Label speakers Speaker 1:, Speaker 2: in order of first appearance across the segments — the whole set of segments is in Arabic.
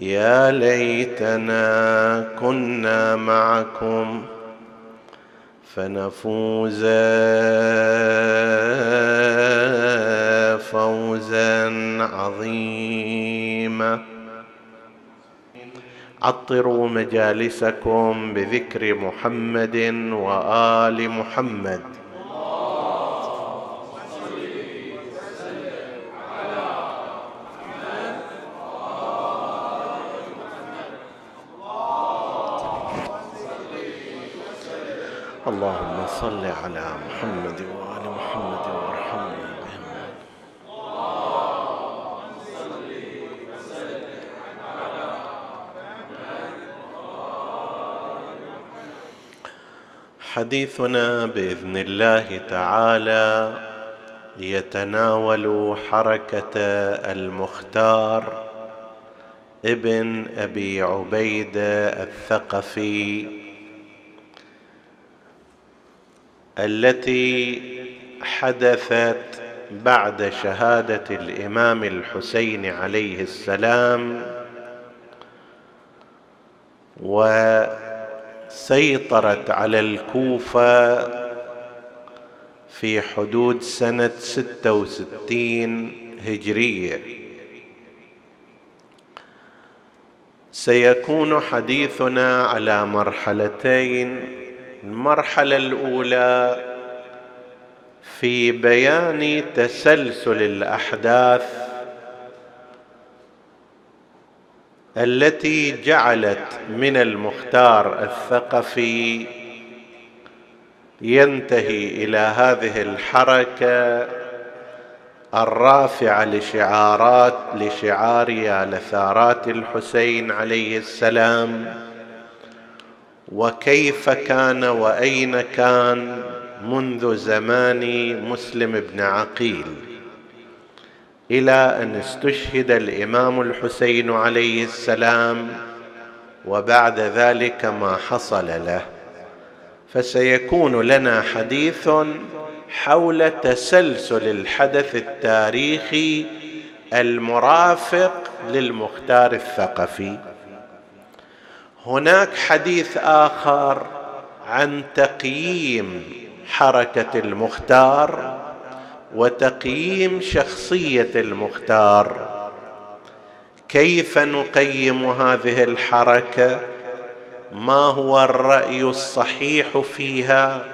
Speaker 1: يا ليتنا كنا معكم فنفوز فوزا عظيما. عطروا مجالسكم بذكر محمد وآل محمد. اللهم صل على محمد وآل محمد وارحمنا بهم. حديثنا بإذن الله تعالى يتناول حركة المختار ابن أبي عبيدة الثقفي التي حدثت بعد شهادة الإمام الحسين عليه السلام وسيطرت على الكوفة في حدود سنة ستة وستين هجرية. سيكون حديثنا على مرحلتين. المرحلة الأولى في بيان تسلسل الأحداث التي جعلت من المختار الثقفي ينتهي إلى هذه الحركة الرافعة لشعارات لشعار يا لثارات الحسين عليه السلام. وكيف كان وأين كان منذ زمان مسلم بن عقيل. إلى أن استشهد الإمام الحسين عليه السلام وبعد ذلك ما حصل له. فسيكون لنا حديث حول تسلسل الحدث التاريخي المرافق للمختار الثقفي. هناك حديث آخر عن تقييم حركة المختار وتقييم شخصية المختار. كيف نقيم هذه الحركة؟ ما هو الرأي الصحيح فيها؟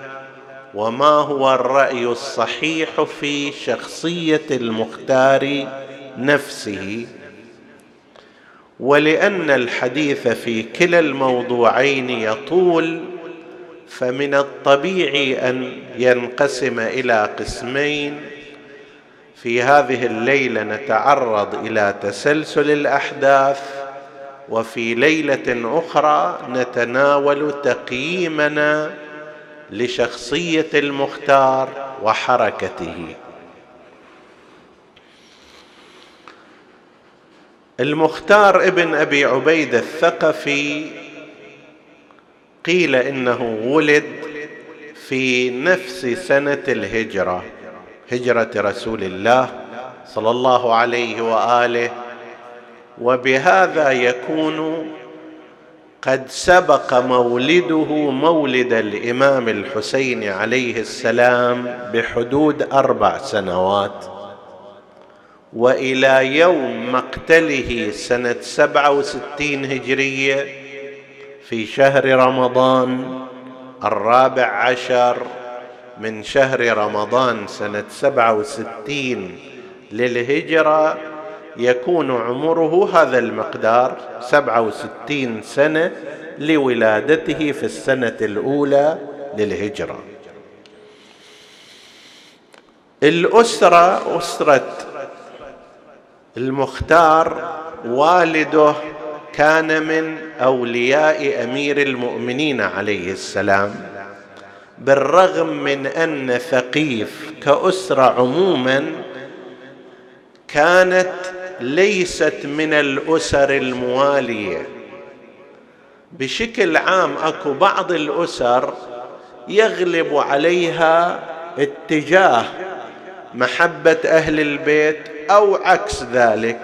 Speaker 1: وما هو الرأي الصحيح في شخصية المختار نفسه؟ ولأن الحديث في كلا الموضوعين يطول فمن الطبيعي أن ينقسم إلى قسمين. في هذه الليلة نتعرض إلى تسلسل الأحداث وفي ليلة أخرى نتناول تقييمنا لشخصية المختار وحركته. المختار ابن أبي عبيده الثقفي قيل إنه ولد في نفس سنة الهجرة هجرة رسول الله صلى الله عليه وآله وبهذا يكون قد سبق مولده مولد الإمام الحسين عليه السلام بحدود أربع سنوات. وإلى يوم مقتله سنة سبعة وستين هجرية في شهر رمضان الرابع عشر من شهر رمضان سنة سبعة وستين للهجرة يكون عمره هذا المقدار سبعة وستين سنة لولادته في السنة الأولى للهجرة. الأسرة أسرة المختار والده كان من أولياء أمير المؤمنين عليه السلام بالرغم من أن ثقيف كأسرة عموما كانت ليست من الأسر الموالية. بشكل عام أكو بعض الأسر يغلب عليها اتجاه محبة أهل البيت أو عكس ذلك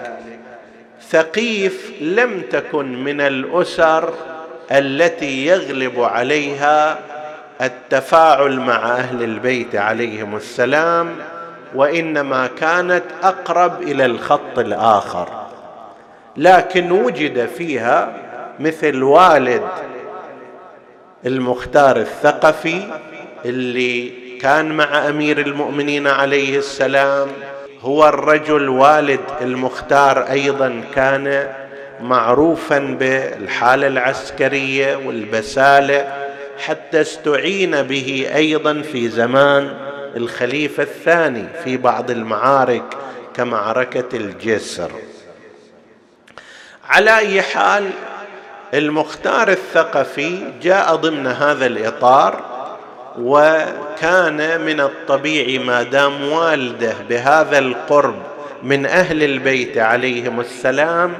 Speaker 1: ثقيف لم تكن من الأسر التي يغلب عليها التفاعل مع أهل البيت عليهم السلام وإنما كانت أقرب إلى الخط الآخر. لكن وجد فيها مثل والد المختار الثقفي اللي كان مع أمير المؤمنين عليه السلام هو الرجل والد المختار أيضا كان معروفا بالحالة العسكرية والبسالة حتى استعين به أيضا في زمان الخليفة الثاني في بعض المعارك كمعركة الجسر. على أي حال المختار الثقفي جاء ضمن هذا الإطار وكان من الطبيعي ما دام والده بهذا القرب من أهل البيت عليهم السلام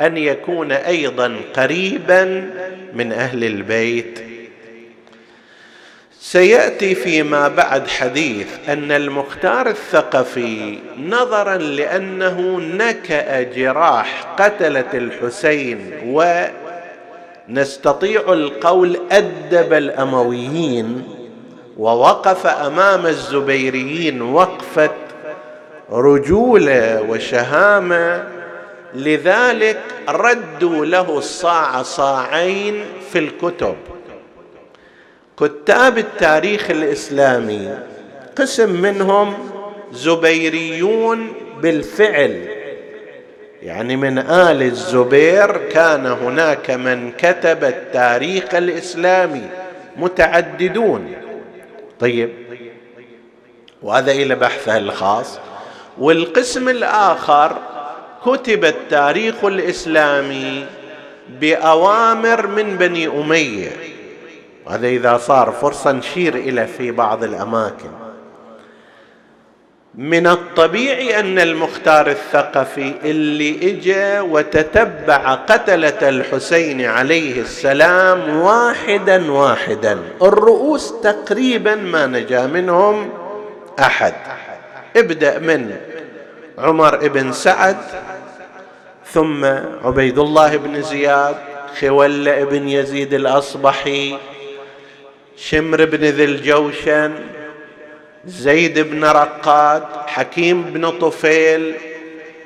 Speaker 1: أن يكون أيضا قريبا من أهل البيت. سيأتي فيما بعد حديث أن المختار الثقفي نظرا لأنه نكأ جراح قتلة الحسين و نستطيع القول أدب الأمويين ووقف أمام الزبيريين وقفة رجوله وشهامه لذلك ردوا له الصاع صاعين في الكتب. كتاب التاريخ الإسلامي قسم منهم زبيريون بالفعل. يعني من آل الزبير كان هناك من كتب التاريخ الإسلامي متعددون. طيب. وهذا إلى بحثه الخاص. والقسم الآخر كتب التاريخ الإسلامي بأوامر من بني أمية. هذا إذا صار فرصة نشير إلى في بعض الأماكن. من الطبيعي أن المختار الثقفي اللي اجى وتتبع قتلة الحسين عليه السلام واحدا واحدا. الرؤوس تقريبا ما نجا منهم أحد. ابدأ من عمر بن سعد ثم عبيد الله بن زياد خولة بن يزيد الأصبحي شمر بن ذي الجوشن زيد بن رقاد حكيم بن طفيل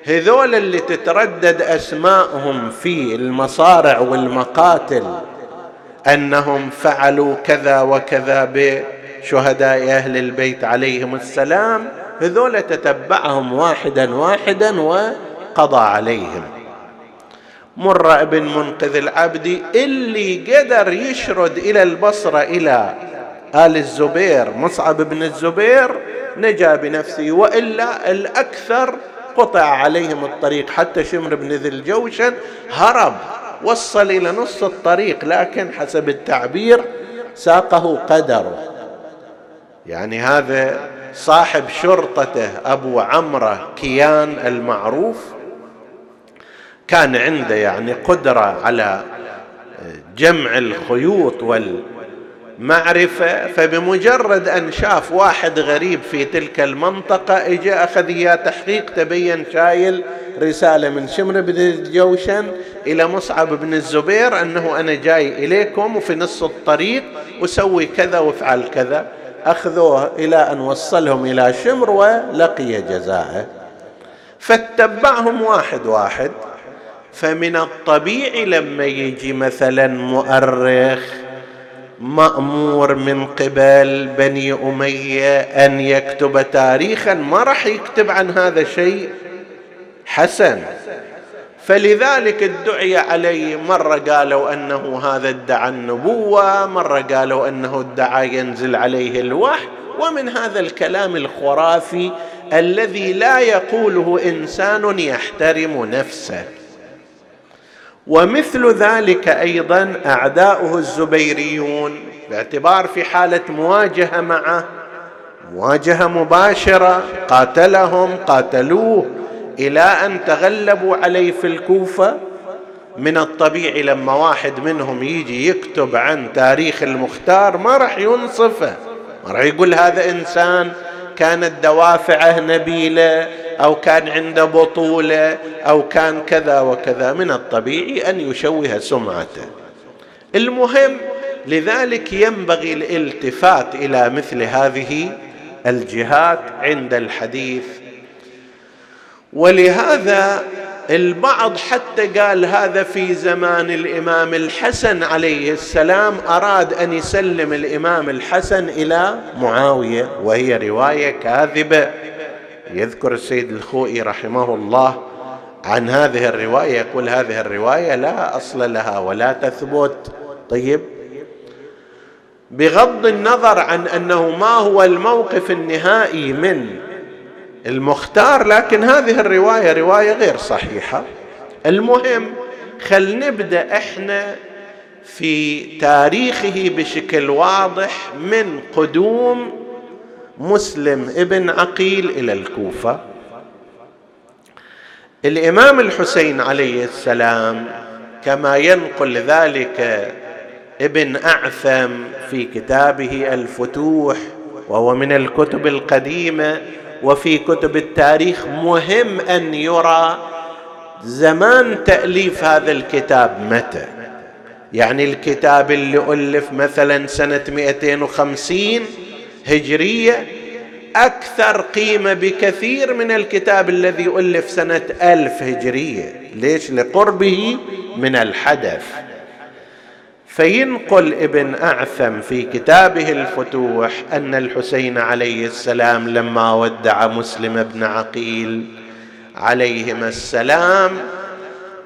Speaker 1: هذول اللي تتردد أسماءهم في المصارع والمقاتل أنهم فعلوا كذا وكذا بشهداء أهل البيت عليهم السلام هذول تتبعهم واحدا واحدا وقضى عليهم. مر ابن منقذ العبدي اللي قدر يشرد إلى البصرة إلى آل الزبير مصعب بن الزبير نجا بنفسه وإلا الأكثر قطع عليهم الطريق. حتى شمر بن ذي الجوشن هرب وصل إلى نص الطريق لكن حسب التعبير ساقه قدره. يعني هذا صاحب شرطته أبو عمرة كيان المعروف كان عنده يعني قدرة على جمع الخيوط وال معرفة فبمجرد أن شاف واحد غريب في تلك المنطقة إجا أخذ إياه تحقيق تبين شايل رسالة من شمر بن الجوشن إلى مصعب بن الزبير أنه أنا جاي إليكم وفي نص الطريق وسوي كذا وأفعل كذا. أخذوه إلى أن وصلهم إلى شمر ولقي جزاءه. فاتبعهم واحد واحد. فمن الطبيعي لما يجي مثلا مؤرخ مأمور من قبل بني أمية أن يكتب تاريخا. ما راح يكتب عن هذا شيء؟ حسن. فلذلك ادعي عليه مرة قالوا أنه هذا ادعى النبوة مرة قالوا أنه ادعى ينزل عليه الوحي. ومن هذا الكلام الخرافي الذي لا يقوله إنسان يحترم نفسه. ومثل ذلك أيضا أعداؤه الزبيريون باعتبار في حالة مواجهة معه مواجهة مباشرة قاتلهم قاتلوه إلى أن تغلبوا عليه في الكوفة. من الطبيعي لما واحد منهم يجي يكتب عن تاريخ المختار ما راح ينصفه ما راح يقول هذا إنسان كانت دوافعه نبيلة أو كان عنده بطولة أو كان كذا وكذا من الطبيعي أن يشوه سمعته. المهم لذلك ينبغي الالتفات إلى مثل هذه الجهات عند الحديث. ولهذا البعض حتى قال هذا في زمان الإمام الحسن عليه السلام أراد أن يسلم الإمام الحسن إلى معاوية وهي رواية كاذبة. يذكر السيد الخوئي رحمه الله عن هذه الرواية يقول هذه الرواية لا أصل لها ولا تثبت. طيب بغض النظر عن أنه ما هو الموقف النهائي من المختار لكن هذه الرواية رواية غير صحيحة. المهم خل نبدأ إحنا في تاريخه بشكل واضح من قدوم مسلم ابن عقيل إلى الكوفة. الإمام الحسين عليه السلام كما ينقل ذلك ابن أعثم في كتابه الفتوح وهو من الكتب القديمة وفي كتب التاريخ مهم أن يرى زمان تأليف هذا الكتاب متى. يعني الكتاب اللي ألف مثلا سنة 250 هجرية أكثر قيمة بكثير من الكتاب الذي ألف سنة ألف هجرية. ليش؟ لقربه من الحدث. فينقل ابن أعثم في كتابه الفتوح أن الحسين عليه السلام لما ودع مسلم بن عقيل عليهما السلام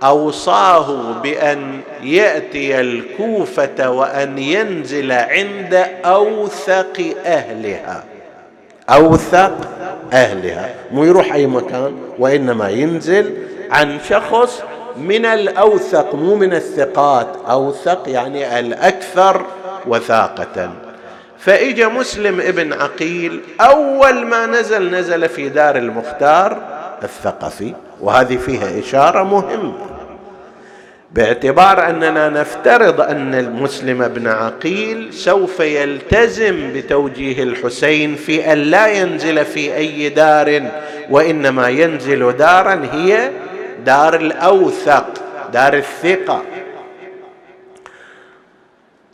Speaker 1: أوصاه بأن يأتي الكوفة وأن ينزل عند أوثق أهلها. أوثق أهلها. مو يروح أي مكان وإنما ينزل عن شخص من الأوثق مو من الثقات. أوثق يعني الأكثر وثاقة. فإجا مسلم ابن عقيل أول ما نزل نزل في دار المختار الثقفي وهذه فيها إشارة مهمة. باعتبار أننا نفترض أن المسلم بن عقيل سوف يلتزم بتوجيه الحسين في أن لا ينزل في أي دار وإنما ينزل دارا هي دار الأوثق دار الثقة.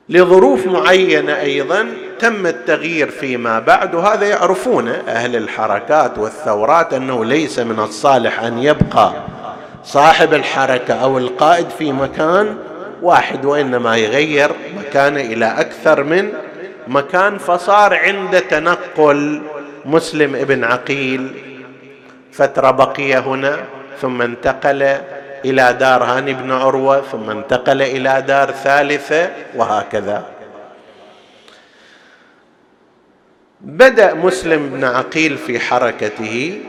Speaker 1: لظروف معينة أيضا تم التغيير فيما بعد وهذا يعرفونه أهل الحركات والثورات أنه ليس من الصالح أن يبقى. صاحب الحركة أو القائد في مكان واحد وإنما يغير مكانه إلى أكثر من مكان. فصار عند تنقل مسلم ابن عقيل فترة بقي هنا ثم انتقل إلى دار هاني بن عروة ثم انتقل إلى دار ثالثة وهكذا. بدأ مسلم بن عقيل في حركته.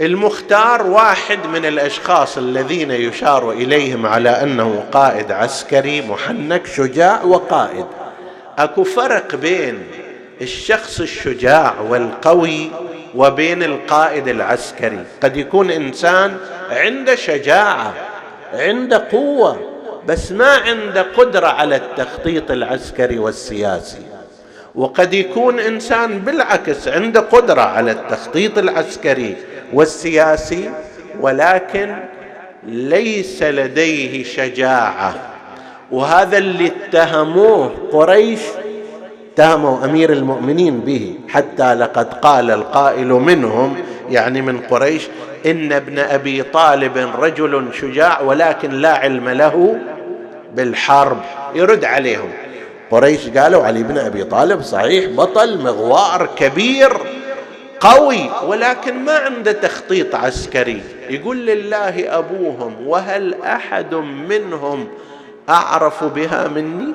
Speaker 1: المختار واحد من الأشخاص الذين يشار إليهم على أنه قائد عسكري محنك شجاع وقائد. أكو فرق بين الشخص الشجاع والقوي وبين القائد العسكري. قد يكون إنسان عنده شجاعة عنده قوة بس ما عنده قدرة على التخطيط العسكري والسياسي. وقد يكون إنسان بالعكس عنده قدرة على التخطيط العسكري والسياسي ولكن ليس لديه شجاعة. وهذا اللي اتهموه قريش اتهموا أمير المؤمنين به حتى لقد قال القائل منهم يعني من قريش إن ابن أبي طالب رجل شجاع ولكن لا علم له بالحرب. يرد عليهم. قريش قالوا علي بن أبي طالب صحيح بطل مغوار كبير قوي ولكن ما عنده تخطيط عسكري. يقول لله أبوهم وهل أحد منهم أعرف بها مني؟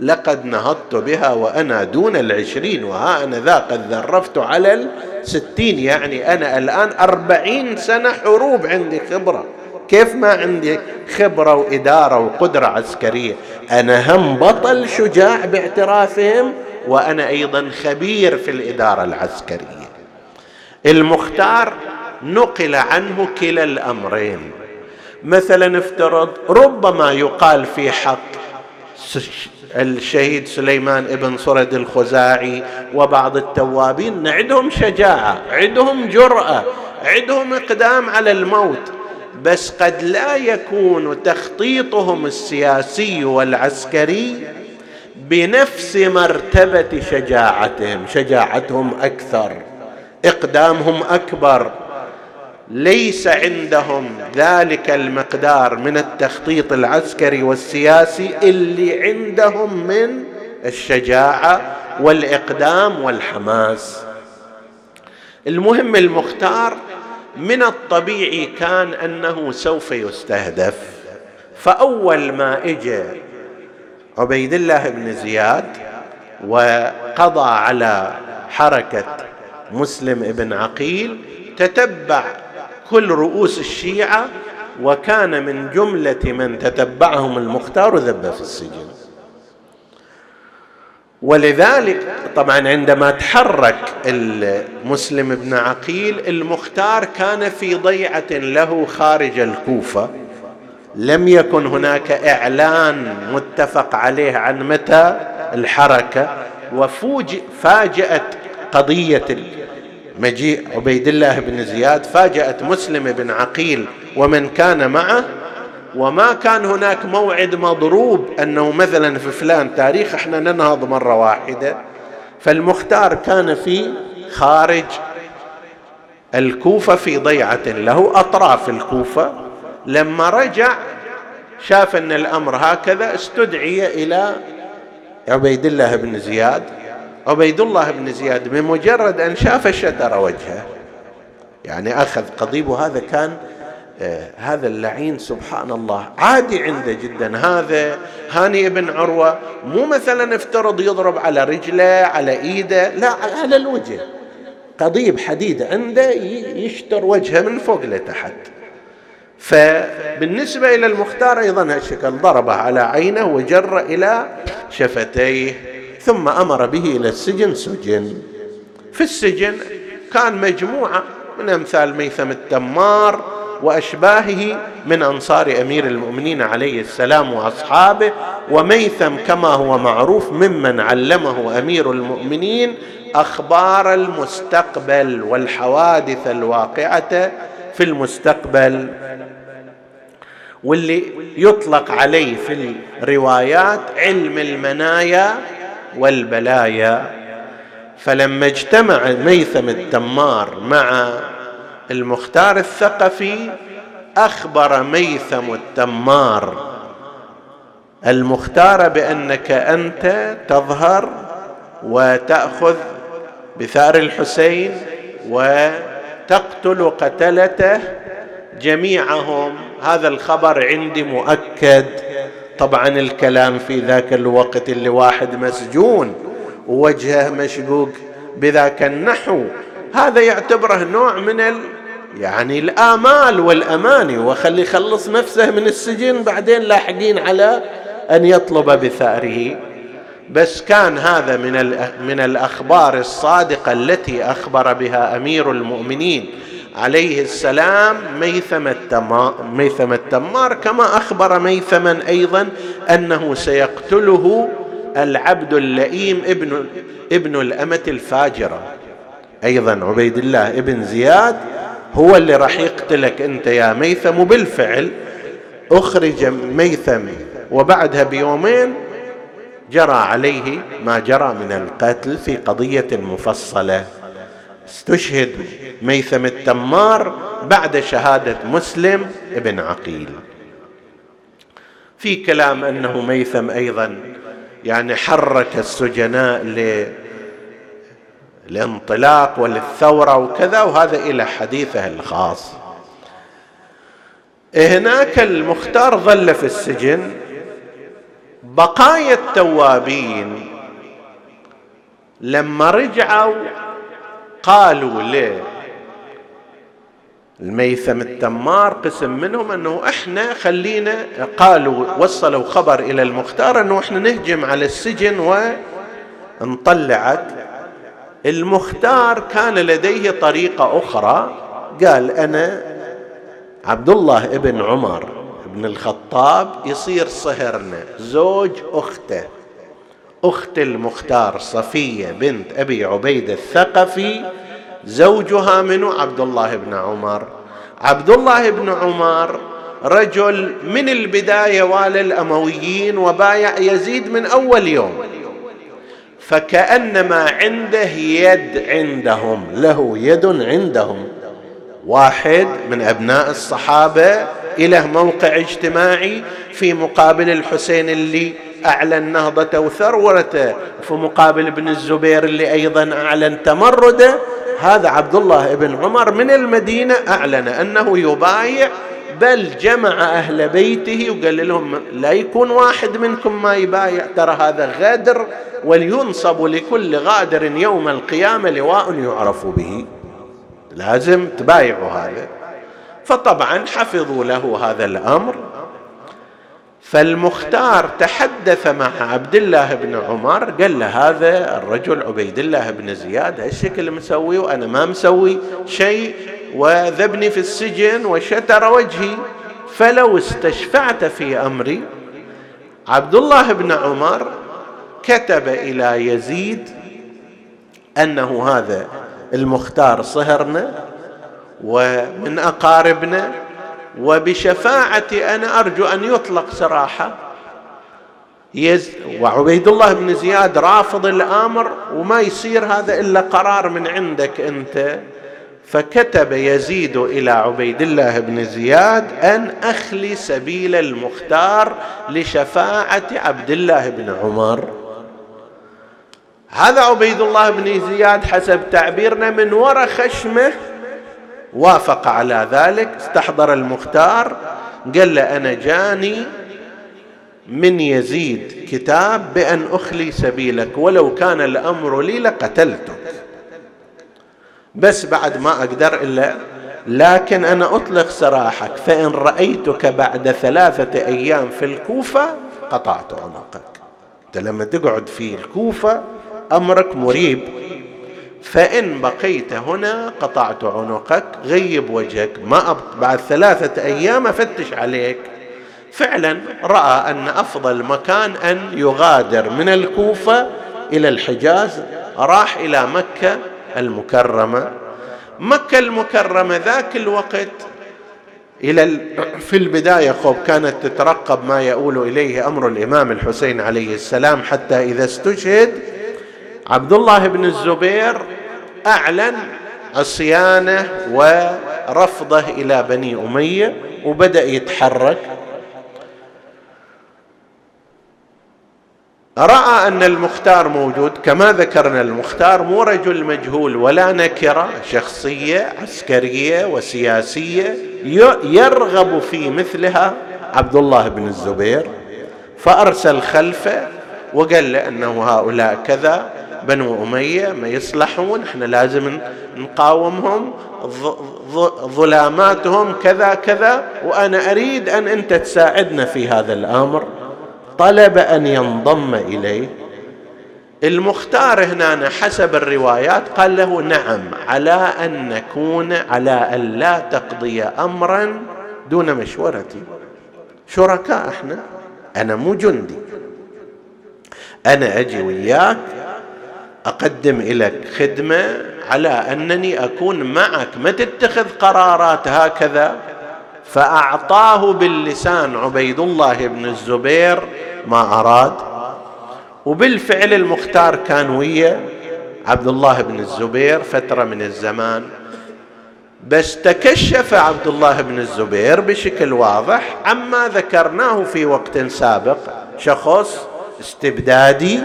Speaker 1: لقد نهضت بها وأنا دون العشرين وها أنا ذا قد ذرفت على الستين يعني أنا الآن أربعين سنة حروب عندي خبرة. كيف ما عندي خبرة وإدارة وقدرة عسكرية؟ أنا هم بطل شجاع باعترافهم وأنا أيضا خبير في الإدارة العسكرية. المختار نقل عنه كلا الأمرين. مثلا افترض ربما يقال في حق الشهيد سليمان ابن صرد الخزاعي وبعض التوابين عندهم شجاعة عندهم جرأة عندهم إقدام على الموت. بس قد لا يكون تخطيطهم السياسي والعسكري بنفس مرتبة شجاعتهم شجاعتهم أكثر إقدامهم أكبر. ليس عندهم ذلك المقدار من التخطيط العسكري والسياسي اللي عندهم من الشجاعة والإقدام والحماس. المهم المختار من الطبيعي كان أنه سوف يستهدف. فأول ما اجى عبيد الله بن زياد وقضى على حركة مسلم بن عقيل تتبع كل رؤوس الشيعة وكان من جملة من تتبعهم المختار ذب في السجن. ولذلك طبعا عندما تحرك المسلم بن عقيل المختار كان في ضيعة له خارج الكوفة. لم يكن هناك إعلان متفق عليه عن متى الحركة. وفوجئ فاجأت قضية مجيء عبيد الله بن زياد فاجأت مسلم بن عقيل ومن كان معه وما كان هناك موعد مضروب أنه مثلا في فلان تاريخ إحنا ننهض مرة واحدة فالمختار كان في خارج الكوفة في ضيعة له أطراف الكوفة. لما رجع شاف أن الأمر هكذا استدعي إلى عبيد الله بن زياد. عبيد الله بن زياد بمجرد أن شاف شتر وجهه يعني أخذ قضيب وهذا كان هذا اللعين سبحان الله عادي عنده جدا. هذا هاني بن عروة مو مثلا افترض يضرب على رجله على إيده لا على الوجه. قضيب حديد عنده يشتر وجهه من فوق لتحت. فبالنسبة إلى المختار أيضا هالشكل ضربه على عينه وجر إلى شفتيه ثم أمر به إلى السجن سجن. في السجن كان مجموعة من أمثال ميثم التمار وأشباهه من أنصار أمير المؤمنين عليه السلام وأصحابه وميثم كما هو معروف ممن علمه أمير المؤمنين أخبار المستقبل والحوادث الواقعة في المستقبل. واللي يطلق عليه في الروايات علم المنايا والبلايا. فلما اجتمع ميثم التمار مع المختار الثقفي أخبر ميثم التمار المختار بأنك أنت تظهر وتأخذ بثار الحسين وتقتل قتلته جميعهم. هذا الخبر عندي مؤكد. طبعا الكلام في ذاك الوقت اللي واحد مسجون ووجهه مشقوق بذاك النحو. هذا يعتبره نوع من يعني الآمال والأماني وخلي يخلص نفسه من السجن بعدين لاحقين على أن يطلب بثأره. بس كان هذا من من الأخبار الصادقة التي أخبر بها أمير المؤمنين عليه السلام ميثم التمار, ميثم التمار كما أخبر ميثما أيضا أنه سيقتله العبد اللئيم ابن ابن الأمة الفاجرة. أيضا عبيد الله ابن زياد هو اللي راح يقتلك أنت يا ميثم وبالفعل أخرج ميثم وبعدها بيومين جرى عليه ما جرى من القتل في قضية مفصلة. استشهد ميثم التمار بعد شهادة مسلم ابن عقيل. في كلام أنه ميثم أيضا يعني حرك السجناء للانطلاق وللثورة وكذا وهذا إلى حديثه الخاص. هناك المختار ظل في السجن. بقايا التوابين لما رجعوا قالوا ليه الميثم التمار قسم منهم أنه إحنا خلينا قالوا وصلوا خبر إلى المختار أنه إحنا نهجم على السجن وانطلعت. المختار كان لديه طريقة أخرى. قال أنا عبد الله ابن عمر بن الخطاب يصير صهرنا زوج أخته. أخت المختار صفية بنت أبي عبيد الثقفي زوجها منو؟ عبد الله بن عمر. عبد الله بن عمر رجل من البداية والي الامويين وبايع يزيد من أول يوم. فكأنما عنده يد عندهم له يد عندهم. واحد من أبناء الصحابة له موقع اجتماعي في مقابل الحسين اللي أعلن نهضته وثروته في مقابل ابن الزبير اللي أيضا أعلن تمرده. هذا عبد الله بن عمر من المدينة أعلن أنه يبايع بل جمع أهل بيته وقال لهم لا يكون واحد منكم ما يبايع ترى هذا غدر ولينصب لكل غادر يوم القيامة لواء يعرف به. لازم تبايعوا هذا. فطبعا حفظوا له هذا الأمر. فالمختار تحدث مع عبد الله بن عمر قال له هذا الرجل عبيد الله بن زياد هالشكل مسوي وأنا ما مسوي شيء؟ وذبني في السجن وشتر وجهي فلو استشفعت في أمري. عبد الله بن عمر كتب إلى يزيد أنه هذا المختار صهرنا ومن أقاربنا وبشفاعتي أنا أرجو أن يطلق سراحة. يز وعبيد الله بن زياد رافض الأمر وما يصير هذا إلا قرار من عندك أنت. فكتب يزيد إلى عبيد الله بن زياد أن أخلي سبيل المختار لشفاعة عبد الله بن عمر. هذا عبيد الله بن زياد حسب تعبيرنا من وراء خشمه وافق على ذلك استحضر المختار قال له أنا جاني من يزيد كتاب بأن أخلي سبيلك ولو كان الأمر لي لقتلتك. بس بعد ما أقدر إلا لكن أنا أطلق سراحك فإن رأيتك بعد ثلاثة أيام في الكوفة قطعت عنقك. أنت لما تقعد في الكوفة أمرك مريب. فإن بقيت هنا قطعت عنقك غيب وجهك. ما أبق بعد ثلاثة أيام أفتش عليك. فعلا رأى أن أفضل مكان أن يغادر من الكوفة إلى الحجاز راح إلى مكة المكرمة. مكة المكرمة ذاك الوقت إلى في البداية خوب كانت تترقب ما يؤول إليه أمر الإمام الحسين عليه السلام حتى إذا استشهد عبد الله بن الزبير أعلن عصيانه ورفضه إلى بني أمية وبدأ يتحرك. رأى أن المختار موجود كما ذكرنا المختار مو رجل مجهول ولا نكرة شخصية عسكرية وسياسية يرغب في مثلها عبد الله بن الزبير فأرسل خلفه وقال له أنه هؤلاء كذا بنو أمية ما يصلحون إحنا لازم نقاومهم ظلاماتهم كذا كذا وأنا أريد أن أنت تساعدنا في هذا الأمر. طلب أن ينضم إليه. المختار هنا حسب الروايات قال له نعم على أن نكون على أن لا تقضي أمرا دون مشورتي. شركاء إحنا أنا مو جندي. أنا أجي وياك أقدم لك خدمة على أنني أكون معك. ما تتخذ قرارات هكذا؟ فأعطاه باللسان عبيد الله بن الزبير ما أراد وبالفعل المختار كان ويا عبد الله بن الزبير فترة من الزمان. بس تكشف عبد الله بن الزبير بشكل واضح عما ذكرناه في وقت سابق. شخص استبدادي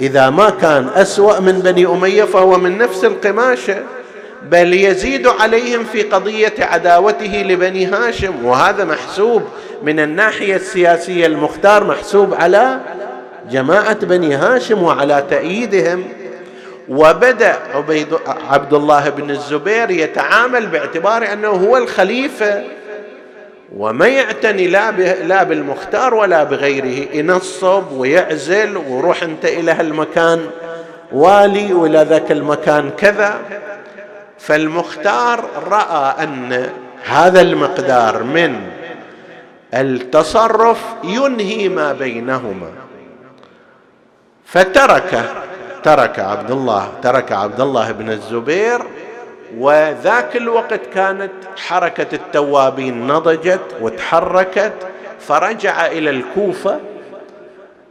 Speaker 1: إذا ما كان أسوأ من بني أمية فهو من نفس القماشة. بل يزيد عليهم في قضية عداوته لبني هاشم وهذا محسوب من الناحية السياسية المختار محسوب على جماعة بني هاشم وعلى تأييدهم. وبدأ عبيد عبد الله بن الزبير يتعامل باعتبار أنه هو الخليفة وما يعتني لا لا بالمختار ولا بغيره. ينصب ويعزل وروح انت إلى هالمكان والي وإلى ذاك المكان كذا. فالمختار رأى أن هذا المقدار من التصرف ينهي ما بينهما. فترك ترك عبد الله ترك عبد الله بن الزبير وذاك الوقت كانت حركة التوابين نضجت وتحركت فرجع إلى الكوفة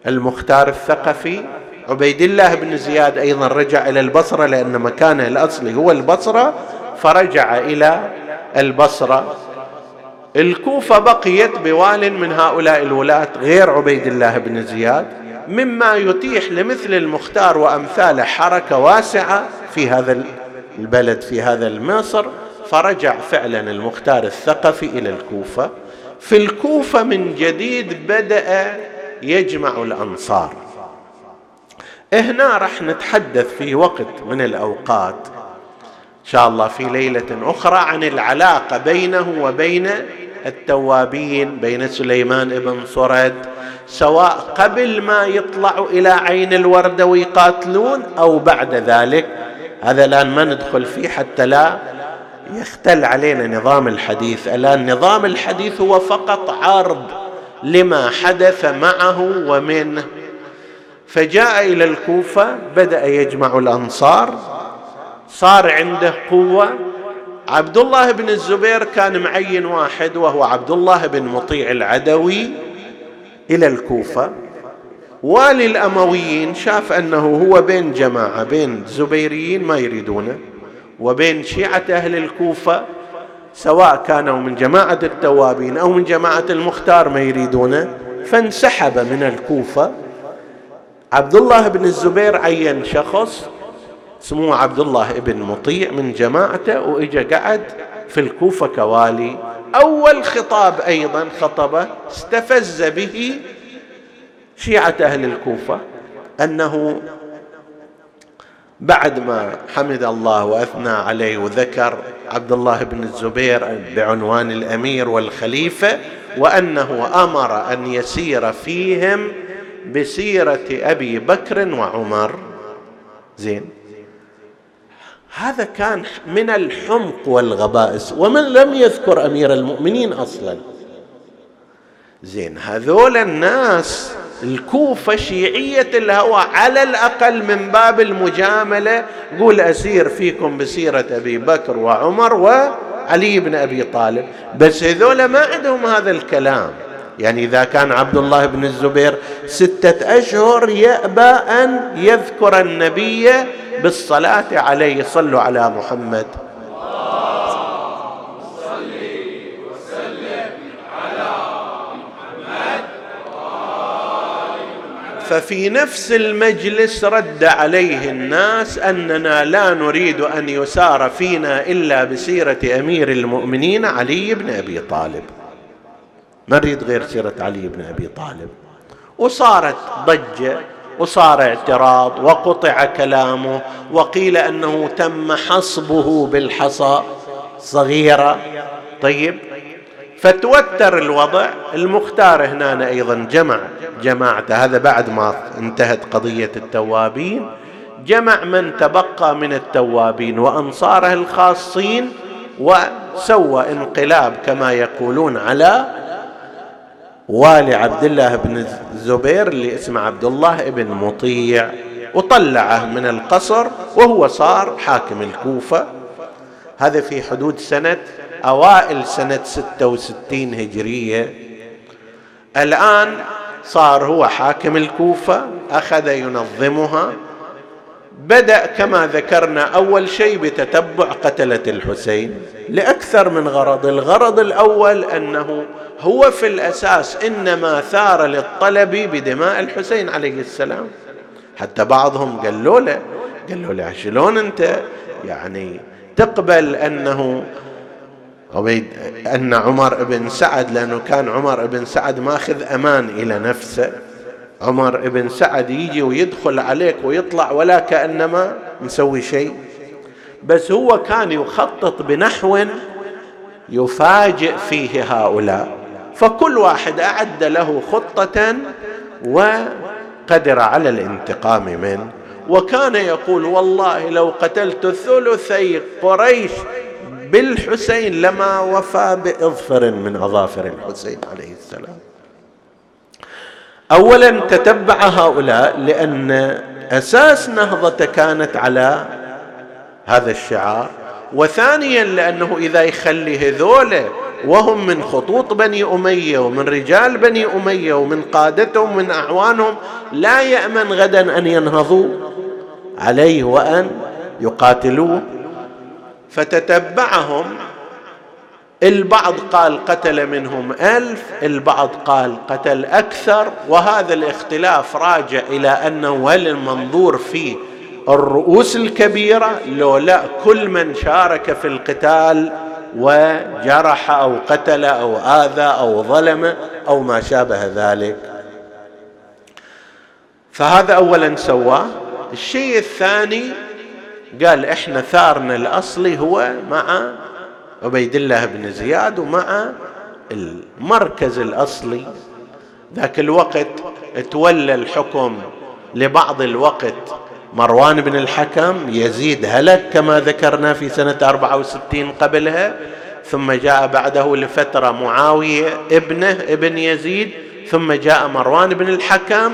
Speaker 1: المختار الثقفي. عبيد الله بن زياد أيضا رجع إلى البصرة لأن مكانه الأصلي هو البصرة فرجع إلى البصرة. الكوفة بقيت بوال من هؤلاء الولاة غير عبيد الله بن زياد مما يتيح لمثل المختار وامثاله حركة واسعة في هذا البلد في هذا المصر. فرجع فعلا المختار الثقفي إلى الكوفة. في الكوفة من جديد بدأ يجمع الأنصار. هنا راح نتحدث في وقت من الأوقات ان شاء الله في ليلة أخرى عن العلاقة بينه وبين التوابين بين سليمان بن صرد سواء قبل ما يطلعوا إلى عين الورده ويقاتلون أو بعد ذلك. هذا الآن ما ندخل فيه حتى لا يختل علينا نظام الحديث. الآن نظام الحديث هو فقط عرض لما حدث معه ومنه. فجاء إلى الكوفة بدأ يجمع الأنصار صار عنده قوة. عبد الله بن الزبير كان معين واحد وهو عبد الله بن مطيع العدوي إلى الكوفة. والي الامويين شاف أنه هو بين جماعة بين زبيريين ما يريدونه وبين شيعة أهل الكوفة سواء كانوا من جماعة التوابين أو من جماعة المختار ما يريدونه فانسحب من الكوفة. عبد الله بن الزبير عين شخص اسمه عبد الله بن مطيع من جماعته وإجا قعد في الكوفة كوالي. أول خطاب أيضا خطبه استفز به شيعة أهل الكوفة أنه بعد ما حمد الله وأثنى عليه وذكر عبد الله بن الزبير بعنوان الأمير والخليفة وأنه أمر أن يسير فيهم بسيرة أبي بكر وعمر. زين. هذا كان من الحمق والغبائس ومن لم يذكر أمير المؤمنين أصلا. زين هذول الناس الكوفة شيعية الهوى على الأقل من باب المجاملة قول أسير فيكم بسيرة أبي بكر وعمر وعلي بن أبي طالب. بس هذول ما عندهم هذا الكلام. يعني إذا كان عبد الله بن الزبير ستة أشهر يأبى أن يذكر النبي بالصلاة عليه. صلوا على محمد. ففي نفس المجلس رد عليه الناس أننا لا نريد أن يسار فينا إلا بسيرة أمير المؤمنين علي بن أبي طالب. ما نريد غير سيرة علي بن أبي طالب. وصارت ضجة وصار اعتراض وقطع كلامه وقيل أنه تم حصبه بالحصى. صغيرة. طيب. فتوتر الوضع. المختار هنا أيضا جمع جماعته. هذا بعد ما انتهت قضية التوابين. جمع من تبقى من التوابين وأنصاره الخاصين وسوى انقلاب كما يقولون على والي عبد الله بن الزبير اللي اسمه عبد الله بن مطيع وطلعه من القصر وهو صار حاكم الكوفة. هذا في حدود سنة أوائل سنة ستة وستين هجرية. الآن صار هو حاكم الكوفة أخذ ينظمها. بدأ كما ذكرنا أول شيء بتتبع قتلة الحسين. لأكثر من غرض الغرض الأول أنه هو في الأساس إنما ثار للطلب بدماء الحسين عليه السلام. حتى بعضهم قالوا له قالوا له شلون أنت يعني تقبل أنه عبيد أن عمر بن سعد لأنه كان عمر بن سعد ماخذ أمان إلى نفسه. عمر بن سعد يجي ويدخل عليك ويطلع ولا كأنما مسوي شيء. بس هو كان يخطط بنحو يفاجئ فيه هؤلاء. فكل واحد أعد له خطة وقدر على الانتقام منه. وكان يقول والله لو قتلت ثلثي قريش بالحسين لما وفى بإظفر من اظافر الحسين عليه السلام. اولا تتبع هؤلاء لأن أساس نهضته كانت على هذا الشعار وثانيا لأنه إذا يخلي هذولا وهم من خطوط بني أمية ومن رجال بني أمية ومن قادتهم ومن أعوانهم لا يأمن غدا أن ينهضوا عليه وأن يقاتلوه. فتتبعهم البعض قال قتل منهم ألف البعض قال قتل أكثر. وهذا الاختلاف راجع إلى أنه هل المنظور فيه الرؤوس الكبيرة لو لا كل من شارك في القتال وجرح أو قتل أو آذى أو ظلم أو ما شابه ذلك. فهذا أولا سواه. الشيء الثاني قال إحنا ثارنا الاصلي هو مع عبيد الله بن زياد ومع المركز الأصلي. ذاك الوقت تولى الحكم لبعض الوقت مروان بن الحكم يزيد هلك كما ذكرنا في سنة 64 قبلها ثم جاء بعده لفترة معاوية ابنه ابن يزيد ثم جاء مروان بن الحكم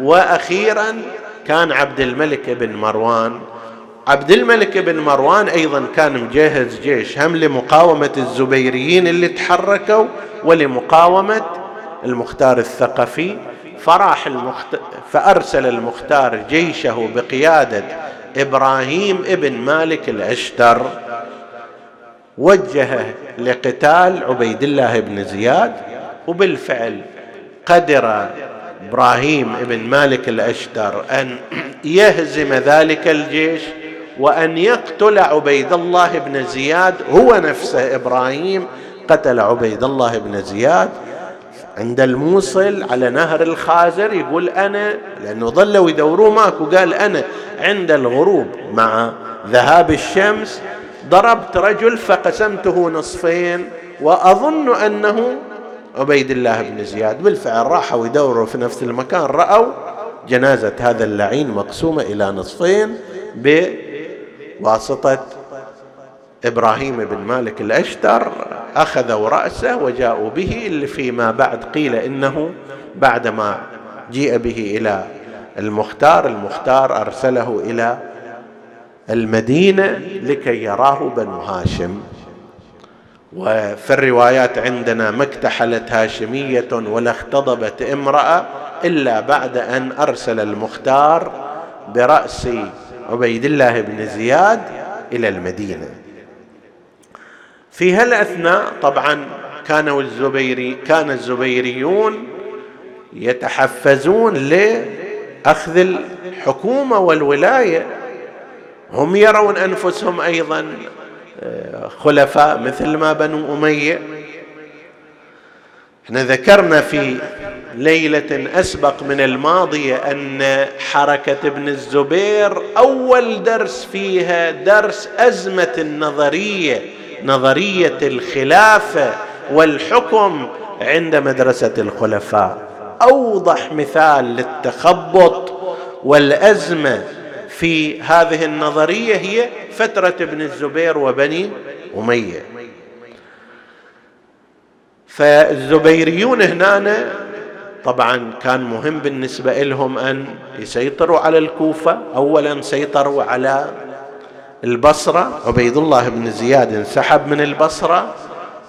Speaker 1: وأخيرا كان عبد الملك بن مروان. عبد الملك بن مروان أيضا كان مجهز جيش هم لمقاومة الزبيريين اللي تحركوا ولمقاومة المختار الثقفي. فراح المخت... فأرسل المختار جيشه بقيادة إبراهيم ابن مالك الأشتر. وجهه لقتال عبيد الله بن زياد وبالفعل قدر إبراهيم بن مالك الأشتر أن يهزم ذلك الجيش. وأن يقتل عبيد الله بن زياد هو نفسه إبراهيم قتل عبيد الله بن زياد. عند الموصل على نهر الخازر يقول أنا لأنه ظلوا يدوروه ماكو قال أنا عند الغروب مع ذهاب الشمس ضربت رجل فقسمته نصفين وأظن أنه عبيد الله بن زياد. بالفعل راحوا يدوروا في نفس المكان رأوا جنازة هذا اللعين مقسومة إلى نصفين بواسطه إبراهيم بن مالك الأشتر أخذوا رأسه وجاءوا به اللي فيما بعد قيل إنه بعدما جيء به إلى المختار المختار أرسله إلى المدينة لكي يراه بنو هاشم. وفي الروايات عندنا ما اكتحلت هاشمية ولا اختضبت امرأة إلا بعد أن أرسل المختار برأس عبيد الله بن زياد إلى المدينة. في هالأثناء طبعا كانوا الزبيري كان الزبيريون يتحفزون لأخذ الحكومة والولاية. هم يرون أنفسهم أيضا خلفاء مثل ما بنو أمية. إحنا ذكرنا في ليلة أسبق من الماضيه أن حركة ابن الزبير أول درس فيها درس أزمة النظرية نظرية الخلافه والحكم عند مدرسة الخلفاء. أوضح مثال للتخبط والأزمة في هذه النظرية هي فترة ابن الزبير وبني أمية. فالزبيريون هنا طبعا كان مهم بالنسبة لهم أن يسيطروا على الكوفة. اولا سيطروا على البصرة. عبيد الله بن زياد انسحب من البصرة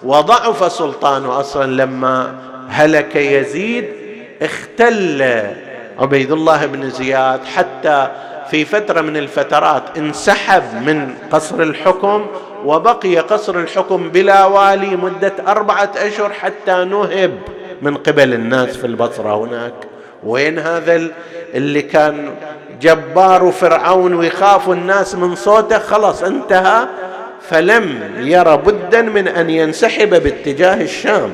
Speaker 1: وضعف سلطانه أصلا لما هلك يزيد. اختل عبيد الله بن زياد حتى في فترة من الفترات انسحب من قصر الحكم وبقي قصر الحكم بلا والي مدة أربعة أشهر حتى نهب من قبل الناس في البصرة هناك. وين هذا اللي كان جبار فرعون ويخاف الناس من صوته؟ خلص انتهى. فلم ير بدا من أن ينسحب باتجاه الشام.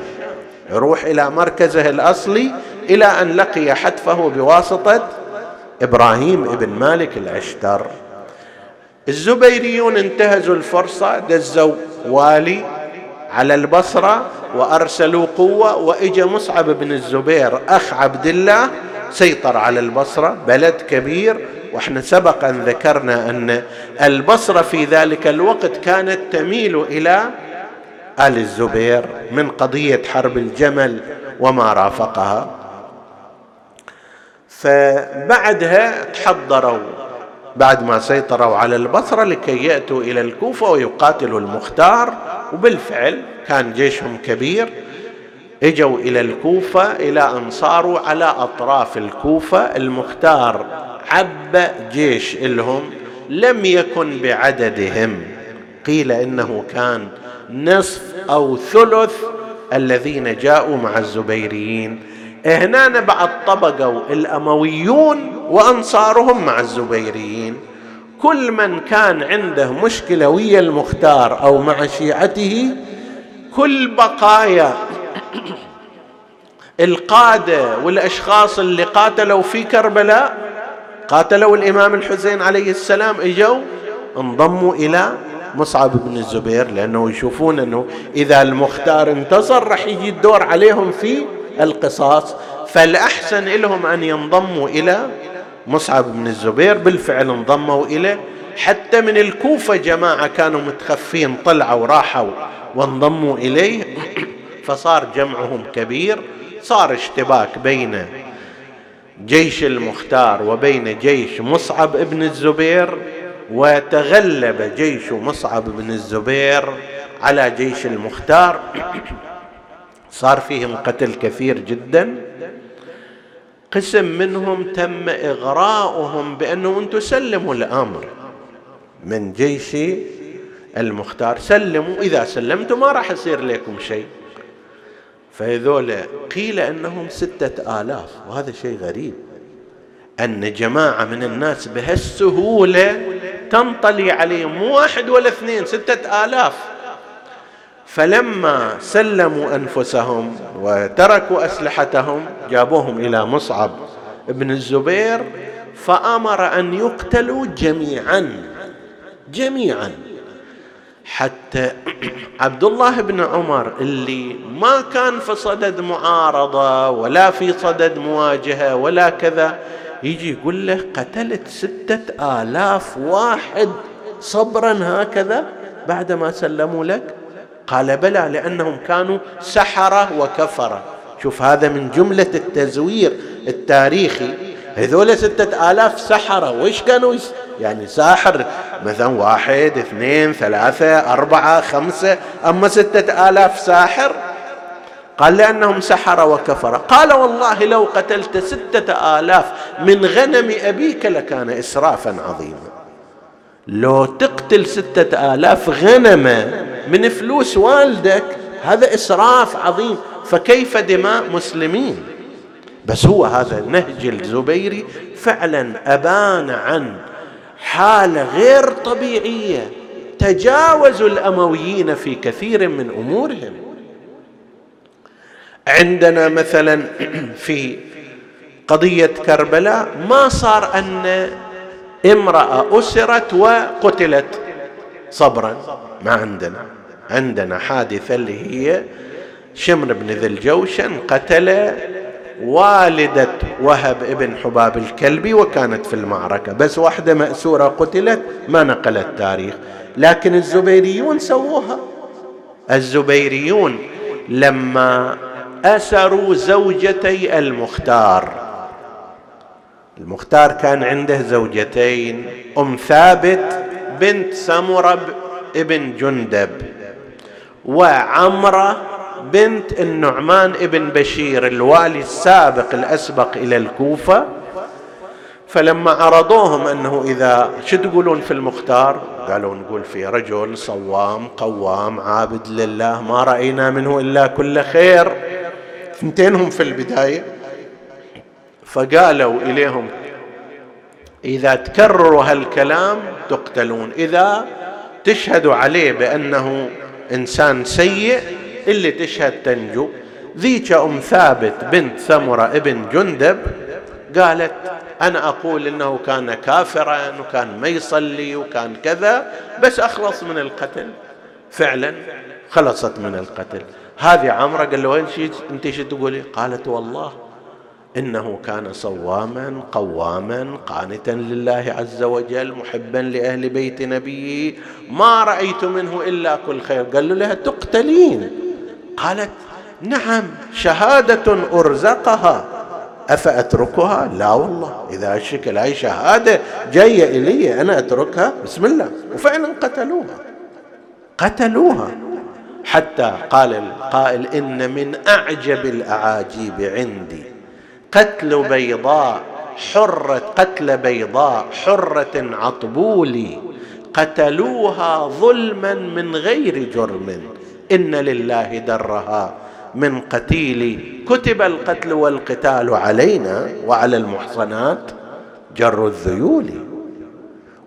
Speaker 1: يروح إلى مركزه الأصلي إلى أن لقي حتفه بواسطة إبراهيم ابن مالك العشتر الزبيريون انتهزوا الفرصة دزوا والي على البصرة وأرسلوا قوة. وإجا مصعب بن الزبير أخ عبد الله سيطر على البصرة بلد كبير. وإحنا سبق أن ذكرنا أن البصرة في ذلك الوقت كانت تميل إلى آل الزبير من قضية حرب الجمل وما رافقها. فبعدها تحضروا. بعد ما سيطروا على البصرة لكي يأتوا إلى الكوفة ويقاتلوا المختار. وبالفعل كان جيشهم كبير. إجوا إلى الكوفة إلى أن صاروا على أطراف الكوفة. المختار عب جيش لهم لم يكن بعددهم. قيل إنه كان نصف أو ثلث الذين جاءوا مع الزبيريين. هنا بعد طبقوا الأمويون وأنصارهم مع الزبيريين. كل من كان عنده مشكلة ويا المختار أو مع شيعته كل بقايا القادة والأشخاص اللي قاتلوا في كربلاء قاتلوا الإمام الحسين عليه السلام إجوا انضموا إلى مصعب بن الزبير لأنه يشوفون أنه إذا المختار انتصر راح يجي الدور عليهم في القصاص. فالأحسن لهم أن ينضموا إلى مصعب بن الزبير بالفعل انضموا إليه. حتى من الكوفة جماعة كانوا متخفين طلعوا راحوا وانضموا إليه. فصار جمعهم كبير صار اشتباك بين جيش المختار وبين جيش مصعب بن الزبير وتغلب جيش مصعب بن الزبير على جيش المختار. صار فيهم قتل كثير جدا. قسم منهم تم إغراؤهم بانه أنتم سلموا الأمر. من جيش المختار سلموا إذا سلمتم ما راح يصير لكم شيء. فهذول قيل أنهم ستة آلاف وهذا شيء غريب. أن جماعة من الناس بهالسهولة تنطلي عليهم مو واحد ولا اثنين ستة آلاف. فلما سلموا أنفسهم وتركوا أسلحتهم جابوهم إلى مصعب بن الزبير فأمر أن يقتلوا جميعا جميعا. حتى عبد الله بن عمر اللي ما كان في صدد معارضة ولا في صدد مواجهة ولا كذا يجي يقول له قتلت ستة آلاف واحد صبرا هكذا بعدما سلموا لك؟ قال بلى لأنهم كانوا سحرة وكفرة شوف هذا من جملة التزوير التاريخي. هذول ستة آلاف سحرة وإيش كانوا. يعني ساحر. مثلا واحد اثنين ثلاثة أربعة خمسة. أما ستة آلاف ساحر قال لأنهم سحرة وكفرة قال والله لو قتلت ستة آلاف من غنم أبيك لكان إسرافا عظيما. لو تقتل ستة آلاف غنمة من فلوس والدك هذا إسراف عظيم. فكيف دماء مسلمين؟ بس هو هذا النهج الزبيري فعلا أبان عن حالة غير طبيعية تجاوزوا الأمويين في كثير من أمورهم. عندنا مثلا في قضية كربلاء ما صار أن امرأة أسرت وقتلت صبرا. ما عندنا. عندنا حادثة اللي هي شمر بن ذي الجوشن قتل والدة وهب ابن حباب الكلبي وكانت في المعركة. بس واحدة مأسورة قتلت ما نقل التاريخ لكن الزبيريون سووها. الزبيريون لما أسروا زوجتي المختار. المختار كان عنده زوجتين أم ثابت بنت سمرة ابن جندب وعمرة بنت النعمان ابن بشير الوالي السابق الأسبق إلى الكوفة. فلما عرضوهم أنه إذا شو تقولون في المختار؟ قالوا نقول في رجل صوام قوام عابد لله ما رأينا منه إلا كل خير. اثنتينهم في البداية. فقالوا إليهم إذا تكرروا هالكلام تقتلون. إذا تشهدوا عليه بأنه إنسان سيء اللي تشهد تنجو. ذيك أم ثابت بنت ثمرة ابن جندب قالت أنا أقول إنه كان كافرا وكان ما يصلي وكان كذا بس أخلص من القتل. فعلا خلصت من القتل. هذه عمرة قال له وين أنت شو تقولي؟ قالت والله إنه كان صواما قواما قانتا لله عز وجل محبا لأهل بيت نبيه ما رأيت منه إلا كل خير. قال له لها تقتلين؟ قالت نعم شهادة أرزقها. أفأتركها؟ لا والله. إذا الشكل هاي شهادة جاية إلي أنا أتركها؟ بسم الله. وفعلا قتلوها. قتلوها. حتى قال القائل إن من أعجب الأعاجيب عندي. قتل بيضاء حرة قتل بيضاء حرة عطبولي. قتلوها ظلما من غير جرم. إن لله درها. من قتيل كتب القتل والقتال علينا وعلى المحصنات جر الذيول.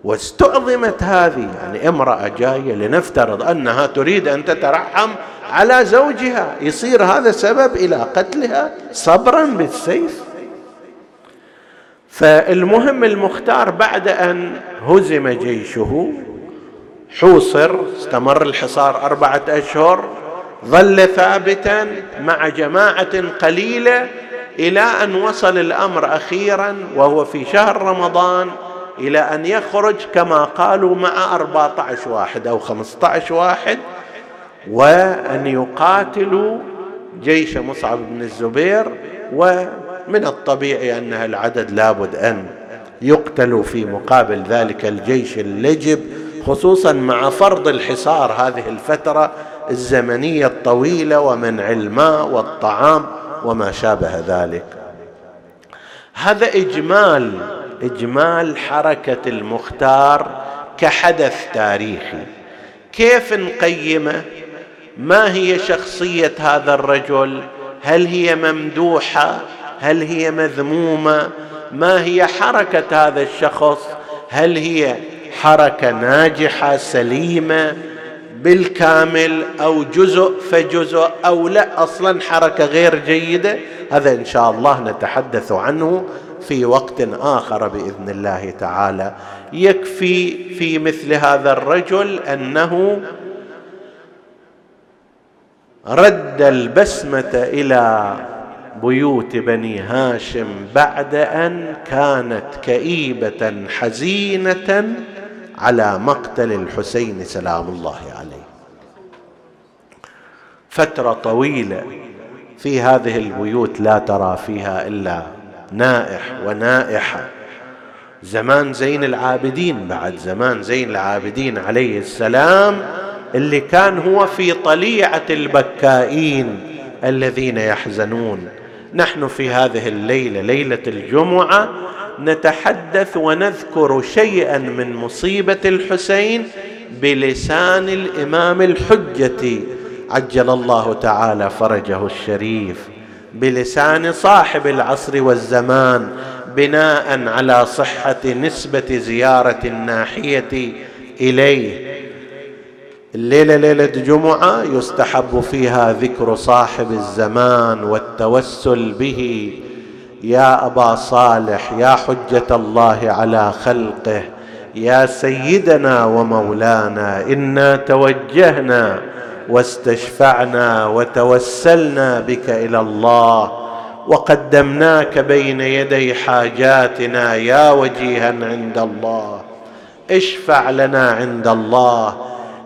Speaker 1: واستعظمت هذه يعني امرأة جاية لنفترض أنها تريد أن تترحم على زوجها. يصير هذا سبب إلى قتلها صبرا بالسيف. فالمهم المختار بعد أن هزم جيشه حوصر استمر الحصار أربعة أشهر ظل ثابتا مع جماعة قليلة إلى أن وصل الأمر أخيرا وهو في شهر رمضان إلى أن يخرج كما قالوا مع أربعة عشر واحد أو خمسة عشر واحد وأن يقاتلوا جيش مصعب بن الزبير ومن الطبيعي أن العدد لابد أن يقتلوا في مقابل ذلك الجيش اللجب خصوصا مع فرض الحصار هذه الفترة الزمنية الطويلة ومنع الماء والطعام وما شابه ذلك. هذا إجمال إجمال حركة المختار كحدث تاريخي. كيف نقيمه؟ ما هي شخصية هذا الرجل؟ هل هي ممدوحة؟ هل هي مذمومة؟ ما هي حركة هذا الشخص؟ هل هي حركة ناجحة سليمة بالكامل أو جزء فجزء أو لا؟ أصلا حركة غير جيدة؟ هذا إن شاء الله نتحدث عنه في وقت آخر بإذن الله تعالى. يكفي في مثل هذا الرجل أنه رد البسمة إلى بيوت بني هاشم بعد أن كانت كئيبة حزينة على مقتل الحسين سلام الله عليه. فترة طويلة في هذه البيوت لا ترى فيها إلا نائح ونائحة. زمان زين العابدين بعد زمان زين العابدين عليه السلام اللي كان هو في طليعة البكائين الذين يحزنون. نحن في هذه الليلة ليلة الجمعة نتحدث ونذكر شيئا من مصيبة الحسين بلسان الإمام الحجة عجل الله تعالى فرجه الشريف بلسان صاحب العصر والزمان بناء على صحة نسبة زيارة الناحية إليه. الليلة ليلة جمعة يستحب فيها ذكر صاحب الزمان والتوسل به. يا أبا صالح يا حجة الله على خلقه يا سيدنا ومولانا إنا توجهنا واستشفعنا وتوسلنا بك إلى الله. وقدمناك بين يدي حاجاتنا يا وجيها عند الله. اشفع لنا عند الله.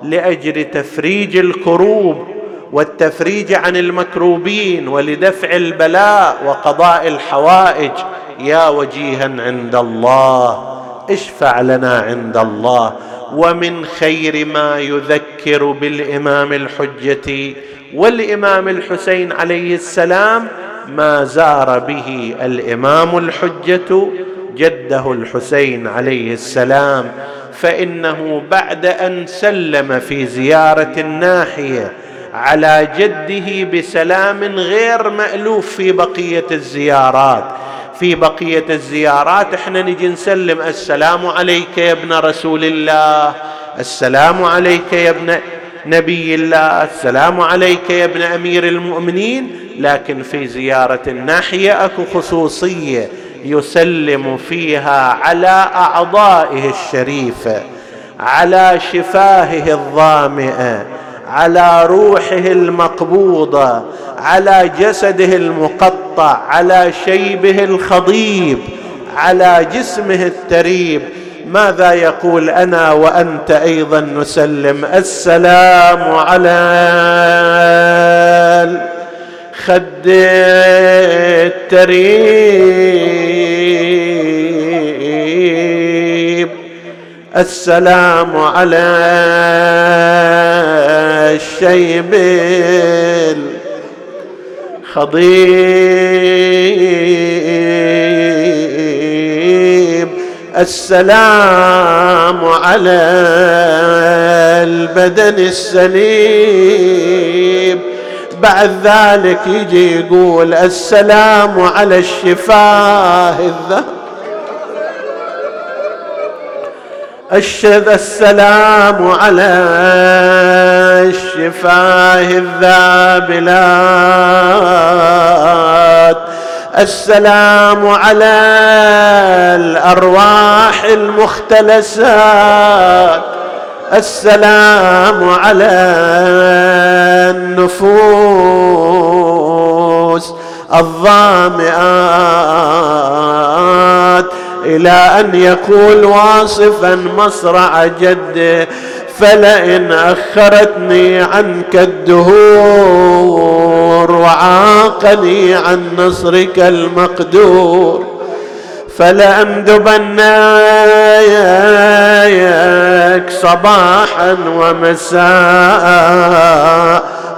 Speaker 1: لاجل تفريج الكروب والتفريج عن المكروبين ولدفع البلاء وقضاء الحوائج. يا وجيها عند الله اشفع لنا عند الله. ومن خير ما يذكر بالإمام الحجة والإمام الحسين عليه السلام ما زار به الإمام الحجة جده الحسين عليه السلام. فإنه بعد أن سلم في زيارة الناحية على جده بسلام غير مألوف في بقية الزيارات. في بقية الزيارات إحنا نجي نسلم السلام عليك يا ابن رسول الله السلام عليك يا ابن نبي الله السلام عليك يا ابن أمير المؤمنين. لكن في زيارة الناحية أكو خصوصية يسلم فيها على أعضائه الشريفه على شفاهه الظامئه على روحه المقبوضه على جسده المقطع على شيبه الخضيب على جسمه التريب. ماذا يقول أنا وأنت أيضا نسلم؟ السلام على الخد التريب. السلام على الشيب الخضيب. السلام على البدن السليم بعد ذلك يجي يقول السلام على الشفاه الذهب. السلام على الشفاه الذابلات. السلام على الأرواح المختلسات. السلام على النفوس الظامئات. إلى أن يقول واصفا مصرع جده فلئن أخرتني عنك الدهور وعاقني عن نصرك المقدور. فلأندبن صباحا ومساء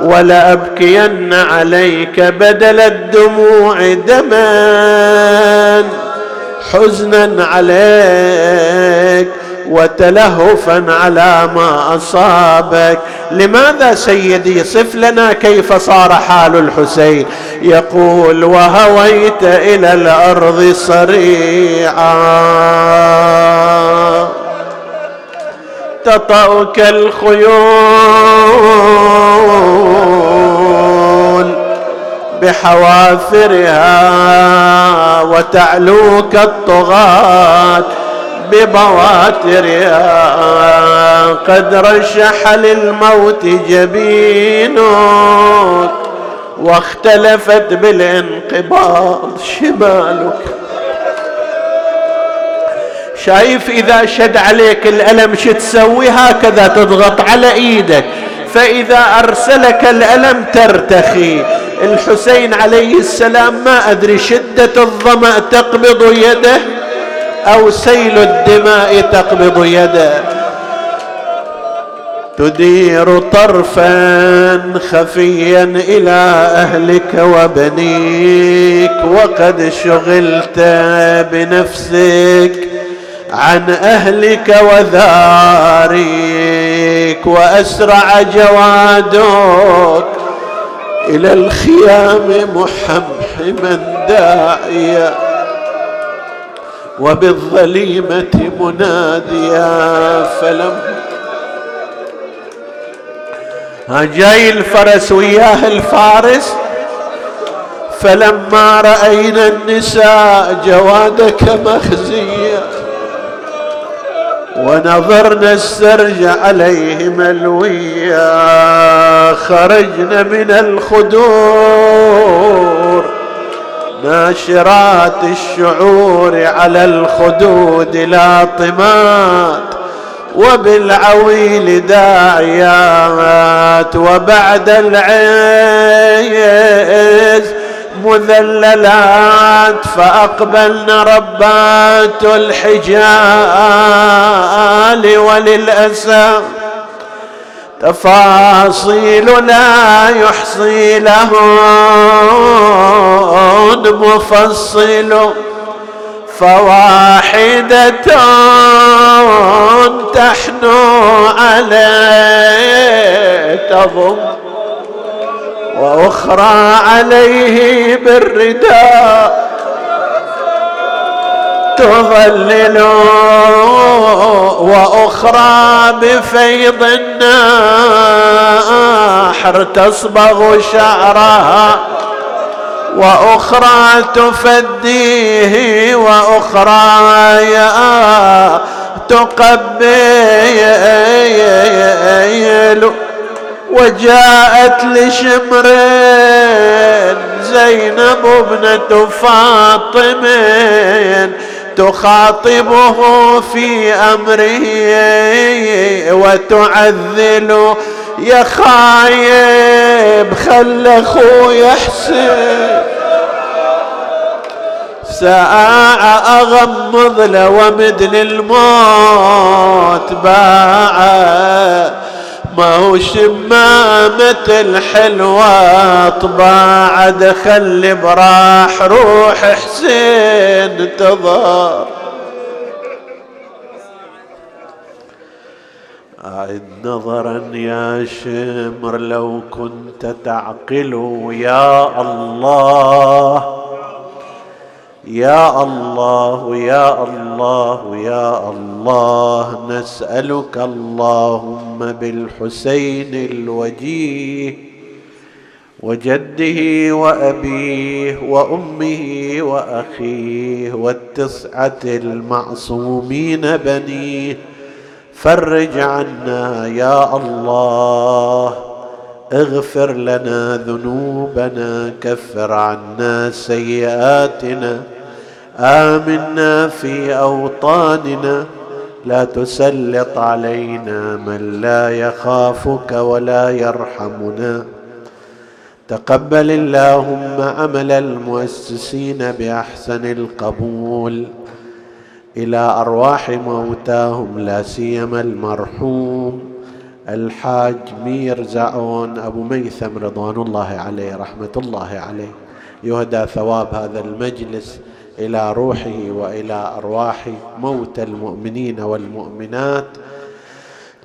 Speaker 1: ولأبكين عليك بدل الدموع دما. حزنا عليك وتلهفا على ما أصابك. لماذا سيدي؟ صف لنا كيف صار حال الحسين. يقول وهويت إلى الأرض صريعا. تطأك الخيول بحوافرها وتعلوك الطغاة ببواترها. قد رشح للموت جبينك واختلفت بالانقباض شمالك. شايف إذا شد عليك الألم شو تسوي هكذا تضغط على إيدك. فإذا أرسلك الألم ترتخي. الحسين عليه السلام ما أدري شدة الظمأ تقبض يده أو سيل الدماء تقبض يده. تدير طرفا خفيا إلى أهلك وبنيك وقد شغلت بنفسك عن أهلك وذاريك وأسرع جوادك إلى الخيام محمحما داعيا وبالظليمة مناديا فلم جاي الفرس وياه الفارس. فلما رأينا النساء جوادك مخزيا ونظرنا السرج عليه ملويا خرجنا من الخدور. ناشرات الشعور على الخدود لاطمات وبالعويل داعيات وبعد العيز مذللات فأقبلن ربات الحجال وللأسف تفاصيل لا يحصي لهن مفصل فواحدة تحنو عليه تضم وأخرى عليه بالرداء تظلل وأخرى بفيض الناحر تصبغ شعرها. وأخرى تفديه وأخرى يا تقبل وجاءت لشمر زينب ابنة فاطمة تخاطبه في أمره وتعذل يا خايب خل أخوي يحسن. ساعة أغمض له ومد للموت باعه ما هو شمامة الحلوة طباع دخل براح روح حسين تظهر أعد نظرا يا شمر لو كنت تعقل يا الله. يا الله يا الله يا الله نسألك اللهم بالحسين الوجيه وجده وأبيه وأمه وأخيه والتسعة المعصومين بنيه. فرج عنا يا الله اغفر لنا ذنوبنا كفر عنا سيئاتنا. آمنا في أوطاننا لا تسلط علينا من لا يخافك ولا يرحمنا. تقبل اللهم عمل المؤسسين بأحسن القبول. إلى أرواح موتاهم لا سيما المرحوم الحاج مير زعون أبو ميثم رضوان الله عليه رحمة الله عليه. يهدى ثواب هذا المجلس. إلى روحه وإلى أرواح موتى المؤمنين والمؤمنات.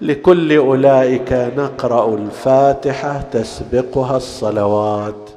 Speaker 1: لكل أولئك نقرأ الفاتحة تسبقها الصلوات.